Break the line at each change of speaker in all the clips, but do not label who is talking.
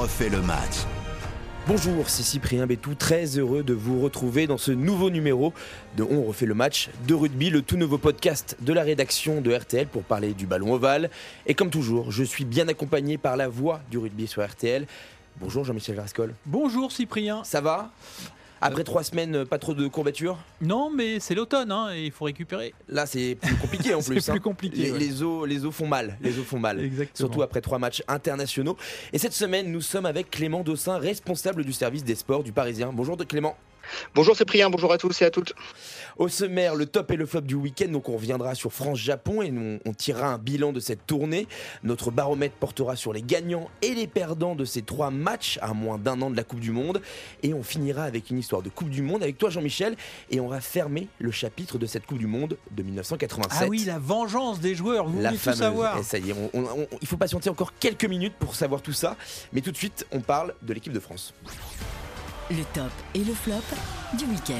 refait le match.
Bonjour, c'est Cyprien Bétou, très heureux de vous retrouver dans ce nouveau numéro de On refait le match de rugby, le tout nouveau podcast de la rédaction de RTL pour parler du ballon ovale. Et comme toujours, je suis bien accompagné par la voix du rugby sur RTL. Bonjour Jean-Michel Rascol.
Bonjour Cyprien.
Ça va? Après trois semaines, pas trop de courbatures
Non, mais c'est l'automne, hein, et il faut récupérer.
Là, c'est plus compliqué en plus.
c'est plus hein. compliqué.
Les, os, les os font mal. Les os font mal.
Exactement.
Surtout après trois matchs internationaux. Et cette semaine, nous sommes avec Clément Dossin, responsable du service des sports du Parisien. Bonjour de Clément.
Bonjour Cyprien, bonjour à tous et à toutes.
Au sommaire, le top et le flop du week-end. Donc, on reviendra sur France-Japon et nous, on tirera un bilan de cette tournée. Notre baromètre portera sur les gagnants et les perdants de ces trois matchs à moins d'un an de la Coupe du Monde. Et on finira avec une histoire de Coupe du Monde avec toi, Jean-Michel. Et on va fermer le chapitre de cette Coupe du Monde de 1987.
Ah oui, la vengeance des joueurs. Vous la voulez tout savoir
et Ça y est, il faut patienter encore quelques minutes pour savoir tout ça. Mais tout de suite, on parle de l'équipe de France.
Le top et le flop du week-end.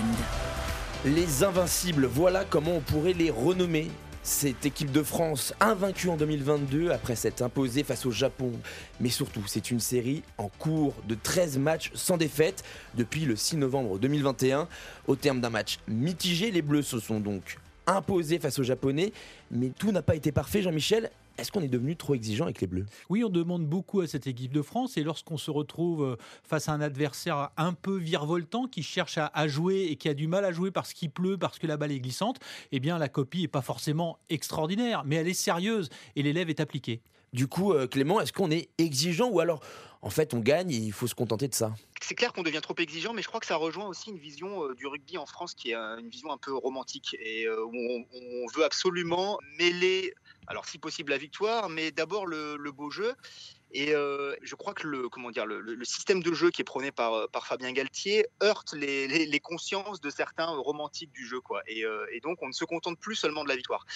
Les invincibles, voilà comment on pourrait les renommer. Cette équipe de France invaincue en 2022 après s'être imposée face au Japon. Mais surtout, c'est une série en cours de 13 matchs sans défaite depuis le 6 novembre 2021. Au terme d'un match mitigé, les Bleus se sont donc imposés face aux Japonais. Mais tout n'a pas été parfait, Jean-Michel. Est-ce qu'on est devenu trop exigeant avec les Bleus?
Oui, on demande beaucoup à cette équipe de France et lorsqu'on se retrouve euh, face à un adversaire un peu virevoltant qui cherche à, jouer et qui a du mal à jouer parce qu'il pleut, parce que la balle est glissante, eh bien la copie n'est pas forcément extraordinaire, mais elle est sérieuse et l'élève est appliqué.
Du coup, euh, Clément, est-ce qu'on est exigeant ou alors en fait on gagne et il faut se contenter de ça
c'est clair qu'on devient trop exigeant, mais je crois que ça rejoint aussi une vision euh, du rugby en France qui est une vision un peu romantique et où on veut absolument mêler alors si possible la victoire, mais d'abord le, beau jeu. Et euh, je crois que le, comment dire, le, système de jeu qui est prôné par, euh, Fabien Galtier heurte les, consciences de certains romantiques du jeu. Quoi. Euh, et, donc on ne se contente plus seulement de la victoire.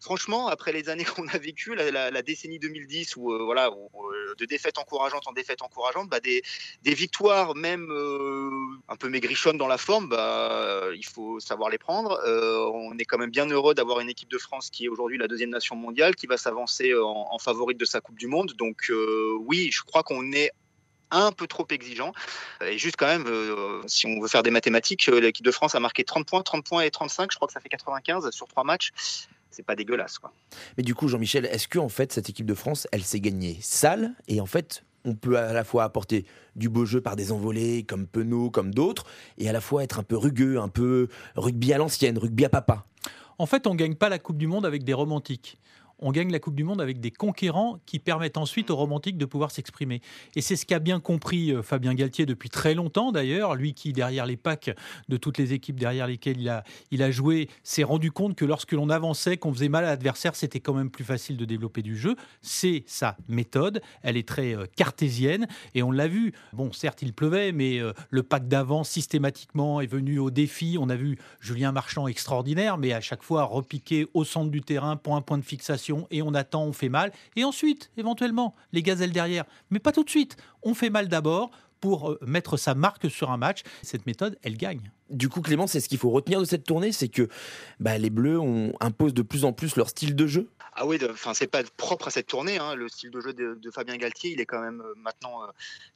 Franchement, après les années qu'on a vécues, la, décennie 2010, où, voilà, de défaites encourageantes en défaites encourageantes, bah, des, des, victoires même un peu maigrichonnes dans la forme, bah, il faut savoir les prendre. on est quand même bien heureux d'avoir une équipe de France qui est aujourd'hui la deuxième nation mondiale, qui va s'avancer en, en, favorite de sa Coupe du Monde. Donc euh, oui, je crois qu'on est un peu trop exigeant. Et juste quand même, euh, si on veut faire des mathématiques, euh, l'équipe de France a marqué 30 points, 30 points et 35, je crois que ça fait 95 sur trois matchs. C'est pas dégueulasse. Quoi.
Mais du coup, Jean-Michel, est-ce que en fait cette équipe de France, elle s'est gagnée sale et en fait on peut à la fois apporter du beau jeu par des envolées comme Penaud, comme d'autres, et à la fois être un peu rugueux, un peu rugby à l'ancienne, rugby à papa?
En fait, on gagne pas la Coupe du Monde avec des romantiques on gagne la Coupe du Monde avec des conquérants qui permettent ensuite aux romantiques de pouvoir s'exprimer. Et c'est ce qu'a bien compris euh, Fabien Galtier depuis très longtemps d'ailleurs, lui qui derrière les packs de toutes les équipes derrière lesquelles il a, il a joué, s'est rendu compte que lorsque l'on avançait, qu'on faisait mal à l'adversaire, c'était quand même plus facile de développer du jeu. C'est sa méthode, elle est très euh, cartésienne et on l'a vu. Bon, certes il pleuvait, mais euh, le pack d'avant systématiquement est venu au défi. On a vu Julien Marchand extraordinaire, mais à chaque fois repiqué au centre du terrain, point point de fixation et on attend, on fait mal. Et ensuite, éventuellement, les gazelles derrière. Mais pas tout de suite. On fait mal d'abord pour euh, mettre sa marque sur un match. Cette méthode, elle gagne.
Du coup, Clément, c'est ce qu'il faut retenir de cette tournée, c'est que bah, les Bleus on, imposent de plus en plus leur style de jeu.
Ah oui, enfin c'est pas propre à cette tournée. Hein. Le style de jeu de, Fabien Galtier, il est quand même euh, maintenant euh,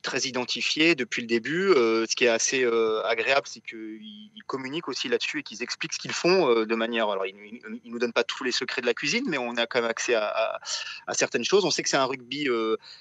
très identifié depuis le début. Euh, ce qui est assez agréable, c'est qu'ils communiquent aussi là-dessus et qu'ils expliquent ce qu'ils font de manière. Alors, ils, ne nous donnent pas tous les secrets de la cuisine, mais on a quand même accès à, certaines choses. On sait que c'est un rugby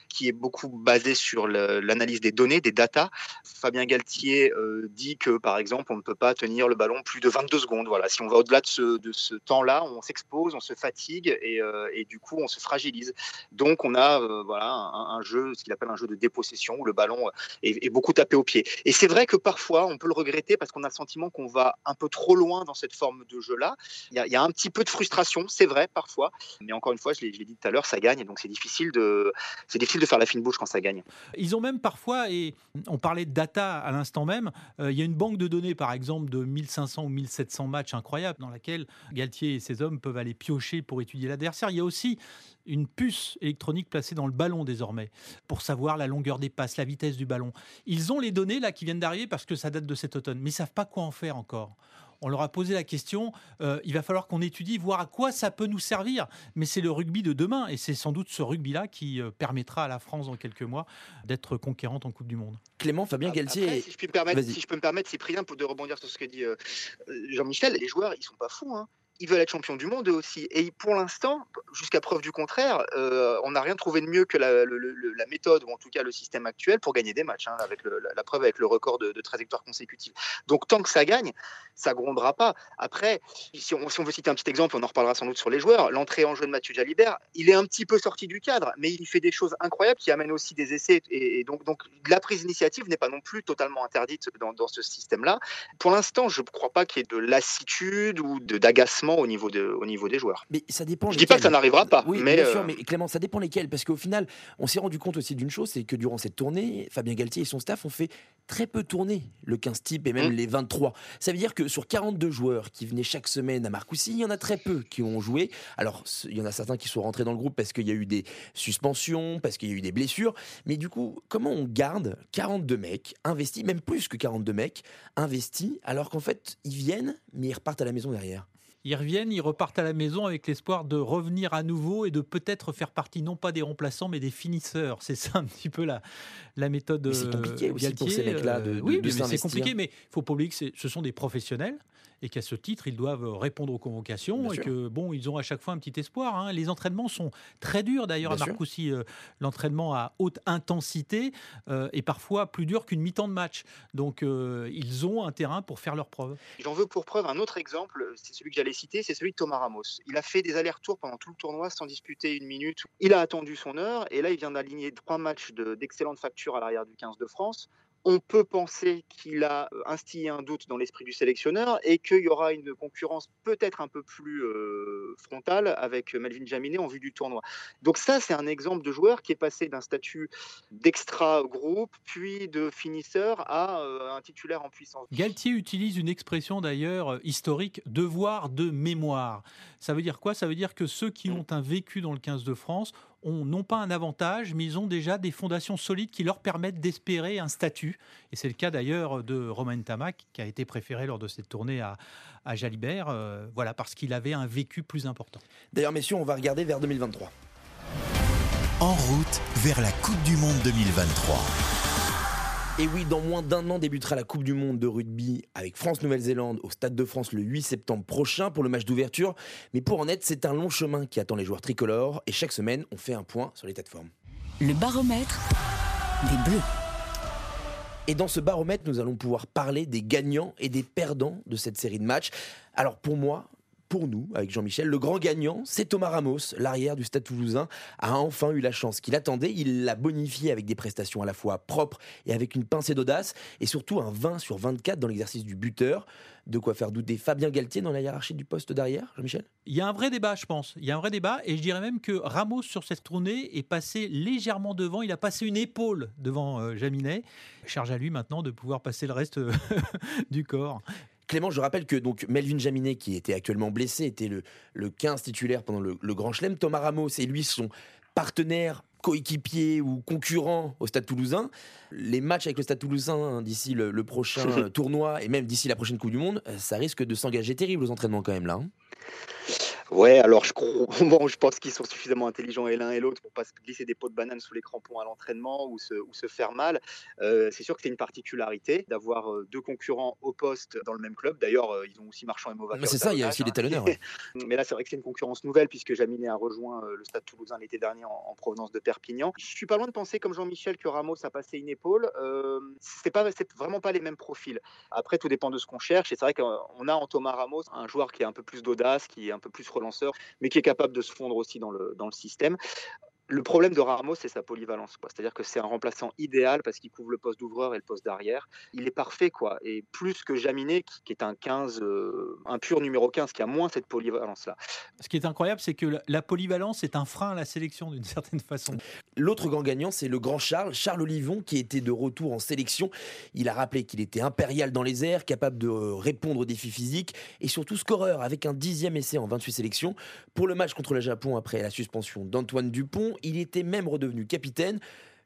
qui est beaucoup basé sur l'analyse des données, des datas. Fabien Galtier dit que, par exemple, on ne peut pas tenir le ballon plus de 22 secondes. Voilà, si on va au-delà de ce, de ce temps-là, on s'expose, on se fatigue et euh, et du coup on se fragilise. Donc on a euh, voilà un, jeu, ce qu'il appelle un jeu de dépossession où le ballon euh, est, beaucoup tapé au pied. Et c'est vrai que parfois on peut le regretter parce qu'on a le sentiment qu'on va un peu trop loin dans cette forme de jeu-là. Il y, a un petit peu de frustration, c'est vrai parfois, mais encore une fois, je l'ai dit tout à l'heure, ça gagne, donc c'est difficile de difficile de faire la fine bouche quand ça gagne.
Ils ont même parfois, et on parlait de data à l'instant même, il y a une banque de données par exemple de 1500 ou 1700 matchs incroyables dans laquelle Galtier et ses hommes peuvent aller piocher pour étudier l'adversaire il y a aussi une puce électronique placée dans le ballon désormais pour savoir la longueur des passes, la vitesse du ballon. Ils ont les données là qui viennent d'arriver parce que ça date de cet automne, mais ils savent pas quoi en faire encore. On leur a posé la question. Euh, il va falloir qu'on étudie, voir à quoi ça peut nous servir. Mais c'est le rugby de demain, et c'est sans doute ce rugby-là qui euh, permettra à la France dans quelques mois d'être conquérante en Coupe du Monde.
Clément, Fabien Galtier.
si, je peux me permettre, si je peux me permettre, Cyprien, pour de rebondir sur ce que dit Jean-Michel, les joueurs, ils sont pas fous. Hein ils veulent être champions du monde eux aussi. Et pour l'instant, jusqu'à preuve du contraire, euh, on n'a rien trouvé de mieux que la, méthode, ou en tout cas le système actuel, pour gagner des matchs, hein, avec la, preuve avec le record de, de trajectoire consécutive. Donc tant que ça gagne, ça grondera pas. Après, si on, veut citer un petit exemple, on en reparlera sans doute sur les joueurs, l'entrée en jeu de Mathieu Jalibert, il est un petit peu sorti du cadre, mais il fait des choses incroyables qui amènent aussi des essais. Et, donc, la prise d'initiative n'est pas non plus totalement interdite dans, dans ce système-là. Pour l'instant, je ne crois pas qu'il y ait de lassitude ou d'agacement au niveau, de, au niveau des joueurs.
Mais ça dépend.
Je ne dis pas que ça n'arrivera pas.
Oui,
mais
bien sûr, euh, mais Clément, ça dépend lesquels. Parce qu'au final, on s'est rendu compte aussi d'une chose c'est que durant cette tournée, Fabien Galtier et son staff ont fait très peu tourner le 15 type et même mmh. les 23. Ça veut dire que sur 42 joueurs qui venaient chaque semaine à Marcoussis, il y en a très peu qui ont joué. Alors, il y en a certains qui sont rentrés dans le groupe parce qu'il y a eu des suspensions, parce qu'il y a eu des blessures. Mais du coup, comment on garde 42 mecs investis, même plus que 42 mecs investis, alors qu'en fait, ils viennent, mais ils repartent à la maison derrière?
Ils reviennent, ils repartent à la maison avec l'espoir de revenir à nouveau et de peut-être faire partie non pas des remplaçants mais des finisseurs. C'est ça un petit peu la, la méthode.
C'est compliqué aussi pour ces mecs-là de,
euh, Oui, c'est compliqué, mais il faut pas oublier que ce sont des professionnels et qu'à ce titre, ils doivent répondre aux convocations et que bon, ils ont à chaque fois un petit espoir. Hein. Les entraînements sont très durs d'ailleurs à Marcoussis. Euh, l'entraînement à haute intensité euh, est parfois plus dur qu'une mi-temps de match. Donc euh, ils ont un terrain pour faire leurs preuves.
J'en veux pour preuve un autre exemple, c'est celui que j'allais c'est celui de Thomas Ramos. Il a fait des allers-retours pendant tout le tournoi sans disputer une minute. Il a attendu son heure et là il vient d'aligner trois matchs d'excellente facture à l'arrière du 15 de France on peut penser qu'il a instillé un doute dans l'esprit du sélectionneur et qu'il y aura une concurrence peut-être un peu plus euh, frontale avec Melvin Jaminet en vue du tournoi. Donc ça, c'est un exemple de joueur qui est passé d'un statut d'extra-groupe, puis de finisseur à euh, un titulaire en puissance.
Galtier utilise une expression d'ailleurs historique, devoir de mémoire. Ça veut dire quoi? Ça veut dire que ceux qui mm. ont un vécu dans le 15 de France ont non pas un avantage, mais ils ont déjà des fondations solides qui leur permettent d'espérer un statut. Et c'est le cas d'ailleurs de Romain Tamac, qui a été préféré lors de cette tournée à, Jalibert, euh, voilà, parce qu'il avait un vécu plus important.
D'ailleurs, messieurs, on va regarder vers 2023.
En route vers la Coupe du Monde 2023.
Et oui, dans moins d'un an débutera la Coupe du Monde de rugby avec France-Nouvelle-Zélande au Stade de France le 8 septembre prochain pour le match d'ouverture. Mais pour en être, c'est un long chemin qui attend les joueurs tricolores et chaque semaine, on fait un point sur l'état de forme.
Le baromètre des Bleus.
Et dans ce baromètre, nous allons pouvoir parler des gagnants et des perdants de cette série de matchs. Alors pour moi, pour nous, avec Jean-Michel. Le grand gagnant, c'est Thomas Ramos, l'arrière du Stade toulousain, a enfin eu la chance qu'il attendait. Il l'a bonifié avec des prestations à la fois propres et avec une pincée d'audace, et surtout un 20 sur 24 dans l'exercice du buteur. De quoi faire douter Fabien Galtier dans la hiérarchie du poste derrière, Jean-Michel?
Il y a un vrai débat, je pense. Il y a un vrai débat, et je dirais même que Ramos, sur cette tournée, est passé légèrement devant. Il a passé une épaule devant euh, Jaminet. Charge à lui maintenant de pouvoir passer le reste du corps.
Clément, je rappelle que donc Melvin Jaminet, qui était actuellement blessé, était le, le 15 titulaire pendant le, Grand Chelem. Thomas Ramos et lui sont partenaires coéquipiers ou concurrents au Stade Toulousain. Les matchs avec le Stade Toulousain hein, d'ici le, prochain tournoi et même d'ici la prochaine Coupe du Monde, euh, ça risque de s'engager terrible aux entraînements quand même là. Hein.
Ouais, alors je, bon, je pense qu'ils sont suffisamment intelligents et l'un et l'autre pour pas se glisser des pots de banane sous les crampons à l'entraînement ou se, ou se faire mal. Euh, c'est sûr que c'est une particularité d'avoir euh, deux concurrents au poste dans le même club. D'ailleurs, euh, ils ont aussi Marchand et Mova.
C'est ça, il y a aussi les talonneurs.
Mais là, c'est vrai que c'est une concurrence nouvelle puisque Jaminet a rejoint le Stade Toulousain l'été dernier en, provenance de Perpignan. Je suis pas loin de penser comme Jean-Michel que Ramos a passé une épaule. c'est pas, c'est vraiment pas les mêmes profils. Après, tout dépend de ce qu'on cherche. Et c'est vrai qu'on a en Thomas Ramos un joueur qui est un peu plus d'audace, qui est un peu plus relanceur, mais qui est capable de se fondre aussi dans le, dans le système. Le problème de Ramos, c'est sa polyvalence. C'est-à-dire que c'est un remplaçant idéal parce qu'il couvre le poste d'ouvreur et le poste d'arrière. Il est parfait, quoi. Et plus que Jaminet, qui, est un 15, euh, un pur numéro 15, qui a moins cette polyvalence-là.
Ce qui est incroyable, c'est que la, polyvalence est un frein à la sélection, d'une certaine façon.
L'autre grand gagnant, c'est le grand Charles, Charles Olivon, qui était de retour en sélection. Il a rappelé qu'il était impérial dans les airs, capable de euh, répondre aux défis physiques et surtout scoreur avec un dixième essai en 28 sélections. Pour le match contre le Japon après la suspension d'Antoine Dupont, il était même redevenu capitaine.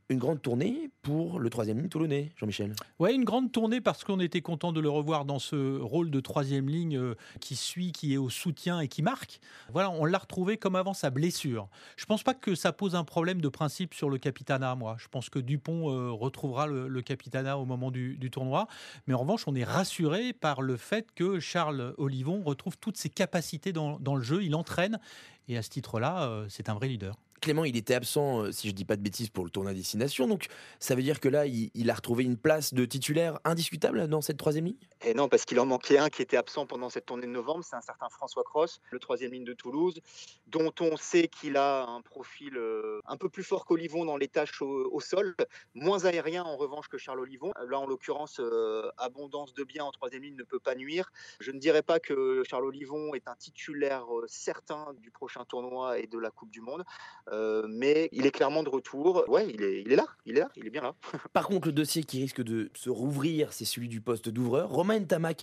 une grande tournée pour le troisième ligne toulonnais, Jean-Michel.
Oui, une grande tournée parce qu'on était content de le revoir dans ce rôle de troisième ligne euh, qui suit, qui est au soutien et qui marque. Voilà, on l'a retrouvé comme avant sa blessure. Je pense pas que ça pose un problème de principe sur le capitana, moi. Je pense que Dupont euh, retrouvera le, le, capitana au moment du, tournoi. Mais en revanche, on est rassuré par le fait que Charles Olivon retrouve toutes ses capacités dans, dans le jeu. Il entraîne et à ce titre-là, euh, c'est un vrai leader.
Clément, il était absent, euh, si je dis pas de bêtises, pour le tournoi destination. Donc, ça veut dire que là, il, a retrouvé une place de titulaire indiscutable dans cette troisième ligne?
Et non, parce qu'il en manquait un qui était absent pendant cette tournée de novembre. C'est un certain François Cross, le troisième ligne de Toulouse, dont on sait qu'il a un profil euh, un peu plus fort qu'Olivon dans les tâches au, sol, moins aérien en revanche que Charles Olivon. Là, en l'occurrence, euh, abondance de biens en troisième ligne ne peut pas nuire. Je ne dirais pas que Charles Olivon est un titulaire euh, certain du prochain tournoi et de la Coupe du Monde. Euh, mais il est clairement de retour. Ouais, il est, il est là, il est là, il est bien là.
Par contre, le dossier qui risque de se rouvrir, c'est celui du poste d'ouvreur. Romain Tamac,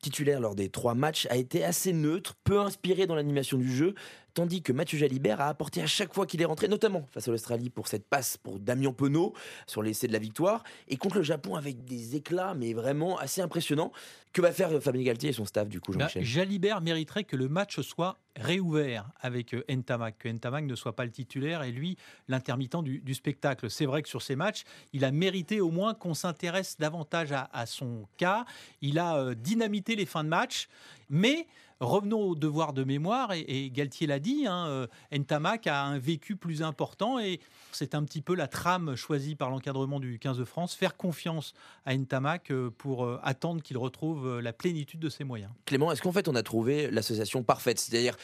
titulaire lors des trois matchs, a été assez neutre, peu inspiré dans l'animation du jeu, tandis que Mathieu Jalibert a apporté à chaque fois qu'il est rentré, notamment face à l'Australie pour cette passe pour Damien Penaud sur l'essai de la victoire, et contre le Japon avec des éclats, mais vraiment assez impressionnants. Que va faire Fabien Galtier et son staff du coup, Jean-Michel?
Jalibert mériterait que le match soit réouvert avec Ntamak, que Ntamak ne soit pas le titulaire et lui l'intermittent du, du, spectacle. C'est vrai que sur ces matchs, il a mérité au moins qu'on s'intéresse davantage à, à, son cas. Il a euh, dynamité les fins de match, mais revenons au devoir de mémoire, et, Galtier l'a dit, hein, euh, Ntamak a un vécu plus important et c'est un petit peu la trame choisie par l'encadrement du 15 de France, faire confiance à Ntamak euh, pour euh, attendre qu'il retrouve la plénitude de ses moyens.
Clément, est-ce qu'en fait on a trouvé l'association parfaite? C'est-à-dire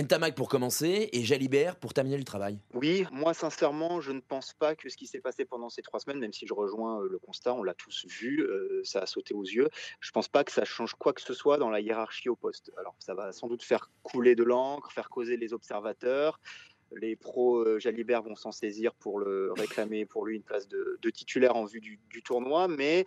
Ntamak pour commencer et Jalibert pour terminer le travail.
Oui, moi sincèrement, je ne pense pas que ce qui s'est passé pendant ces trois semaines, même si je rejoins le constat, on l'a tous vu, euh, ça a sauté aux yeux, je ne pense pas que ça change quoi que ce soit dans la hiérarchie au poste. Alors ça va sans doute faire couler de l'encre, faire causer les observateurs. Les pros euh, Jalibert vont s'en saisir pour le réclamer pour lui une place de, titulaire en vue du tournoi, mais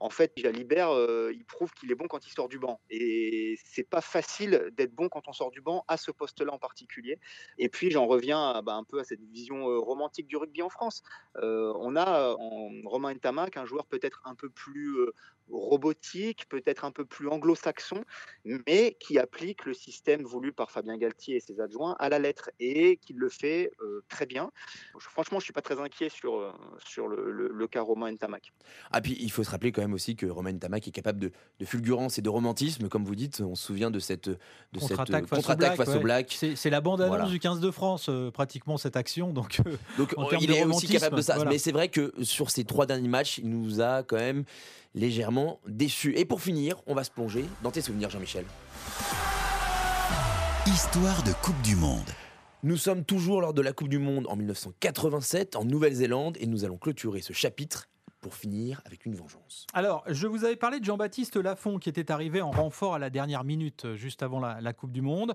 en fait, Jalibert, euh, il prouve qu'il est bon quand il sort du banc. Et c'est pas facile d'être bon quand on sort du banc à ce poste-là en particulier. Et puis, j'en reviens à, bah, un peu à cette vision euh, romantique du rugby en France. Euh, on a en Romain Ntamak un joueur peut-être un peu plus euh, robotique, peut-être un peu plus anglo-saxon, mais qui applique le système voulu par Fabien Galtier et ses adjoints à la lettre et qui le fait très bien. Franchement, je suis pas très inquiet sur, sur le, le, le cas Romain Ntamak.
Ah, puis il faut se rappeler quand même aussi que Romain Tamac est capable de, de, fulgurance et de romantisme, comme vous dites. On se souvient de cette de
contre-attaque
face,
contre
face au Black.
C'est la bande-annonce voilà. du 15 de France, euh, pratiquement cette action. Donc, euh,
donc il est aussi capable de ça. Voilà. Mais c'est vrai que sur ces trois derniers matchs, il nous a quand même légèrement déçus. Et pour finir, on va se plonger dans tes souvenirs, Jean-Michel.
Histoire de Coupe du Monde.
Nous sommes toujours lors de la Coupe du Monde en 1987 en Nouvelle-Zélande et nous allons clôturer ce chapitre pour finir avec une vengeance.
Alors, je vous avais parlé de Jean-Baptiste Lafont qui était arrivé en renfort à la dernière minute, juste avant la, Coupe du Monde.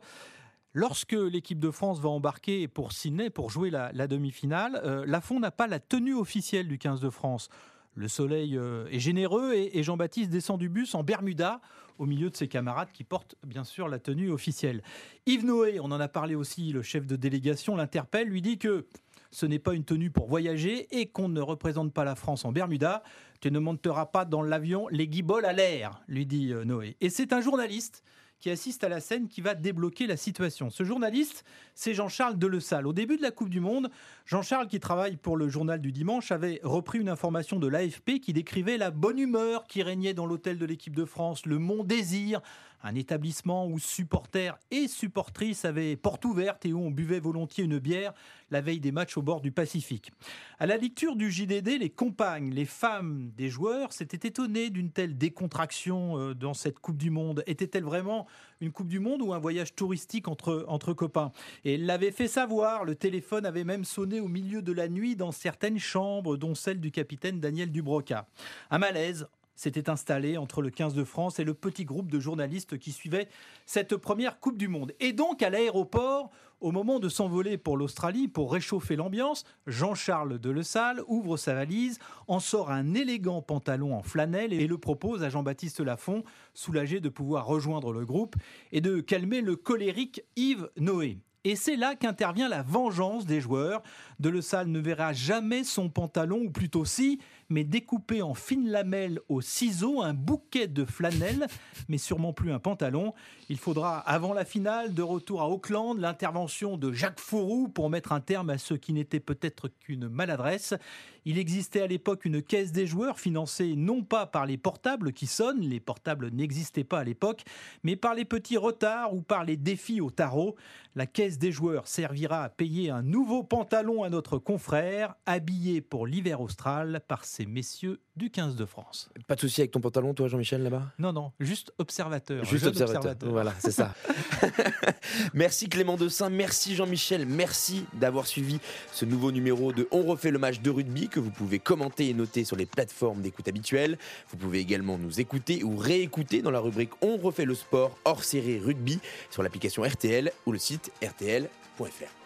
Lorsque l'équipe de France va embarquer pour Sydney pour jouer la, la demi-finale, euh, Lafont n'a pas la tenue officielle du 15 de France. Le soleil euh, est généreux et, et Jean-Baptiste descend du bus en Bermuda au milieu de ses camarades qui portent bien sûr la tenue officielle. Yves Noé, on en a parlé aussi, le chef de délégation l'interpelle, lui dit que ce n'est pas une tenue pour voyager et qu'on ne représente pas la France en Bermuda. Tu ne monteras pas dans l'avion les guibolles à l'air, lui dit euh, Noé. Et c'est un journaliste qui assiste à la scène qui va débloquer la situation. Ce journaliste, c'est Jean-Charles Delessal. Au début de la Coupe du Monde, Jean-Charles, qui travaille pour le journal du dimanche, avait repris une information de l'AFP qui décrivait la bonne humeur qui régnait dans l'hôtel de l'équipe de France, le Mont Désir, un établissement où supporters et supportrices avaient porte ouverte et où on buvait volontiers une bière la veille des matchs au bord du Pacifique. À la lecture du JDD, les compagnes, les femmes des joueurs s'étaient étonnées d'une telle décontraction dans cette Coupe du Monde. Était-elle vraiment une Coupe du Monde ou un voyage touristique entre, entre copains? Et elle l'avait fait savoir, le téléphone avait même sonné au milieu de la nuit dans certaines chambres, dont celle du capitaine Daniel Dubroca. Un malaise s'était installé entre le 15 de France et le petit groupe de journalistes qui suivait cette première Coupe du Monde. Et donc à l'aéroport, au moment de s'envoler pour l'Australie, pour réchauffer l'ambiance, Jean-Charles Delessal ouvre sa valise, en sort un élégant pantalon en flanelle et le propose à Jean-Baptiste Lafont, soulagé de pouvoir rejoindre le groupe et de calmer le colérique Yves Noé. Et c'est là qu'intervient la vengeance des joueurs. De Le ne verra jamais son pantalon, ou plutôt si, mais découpé en fines lamelles au ciseau, un bouquet de flanelle, mais sûrement plus un pantalon. Il faudra, avant la finale, de retour à Auckland, l'intervention de Jacques Fourou pour mettre un terme à ce qui n'était peut-être qu'une maladresse. Il existait à l'époque une caisse des joueurs financée non pas par les portables qui sonnent, les portables n'existaient pas à l'époque, mais par les petits retards ou par les défis au tarot. La caisse des joueurs servira à payer un nouveau pantalon à notre confrère, habillé pour l'hiver austral par ces messieurs du 15 de France.
Pas de souci avec ton pantalon, toi, Jean-Michel, là-bas?
Non, non, juste observateur.
Juste observateur. Voilà, c'est ça. merci Clément Dessin, merci Jean-Michel, merci d'avoir suivi ce nouveau numéro de On refait le match de rugby que vous pouvez commenter et noter sur les plateformes d'écoute habituelles. Vous pouvez également nous écouter ou réécouter dans la rubrique On refait le sport hors série rugby sur l'application RTL ou le site rtl.fr.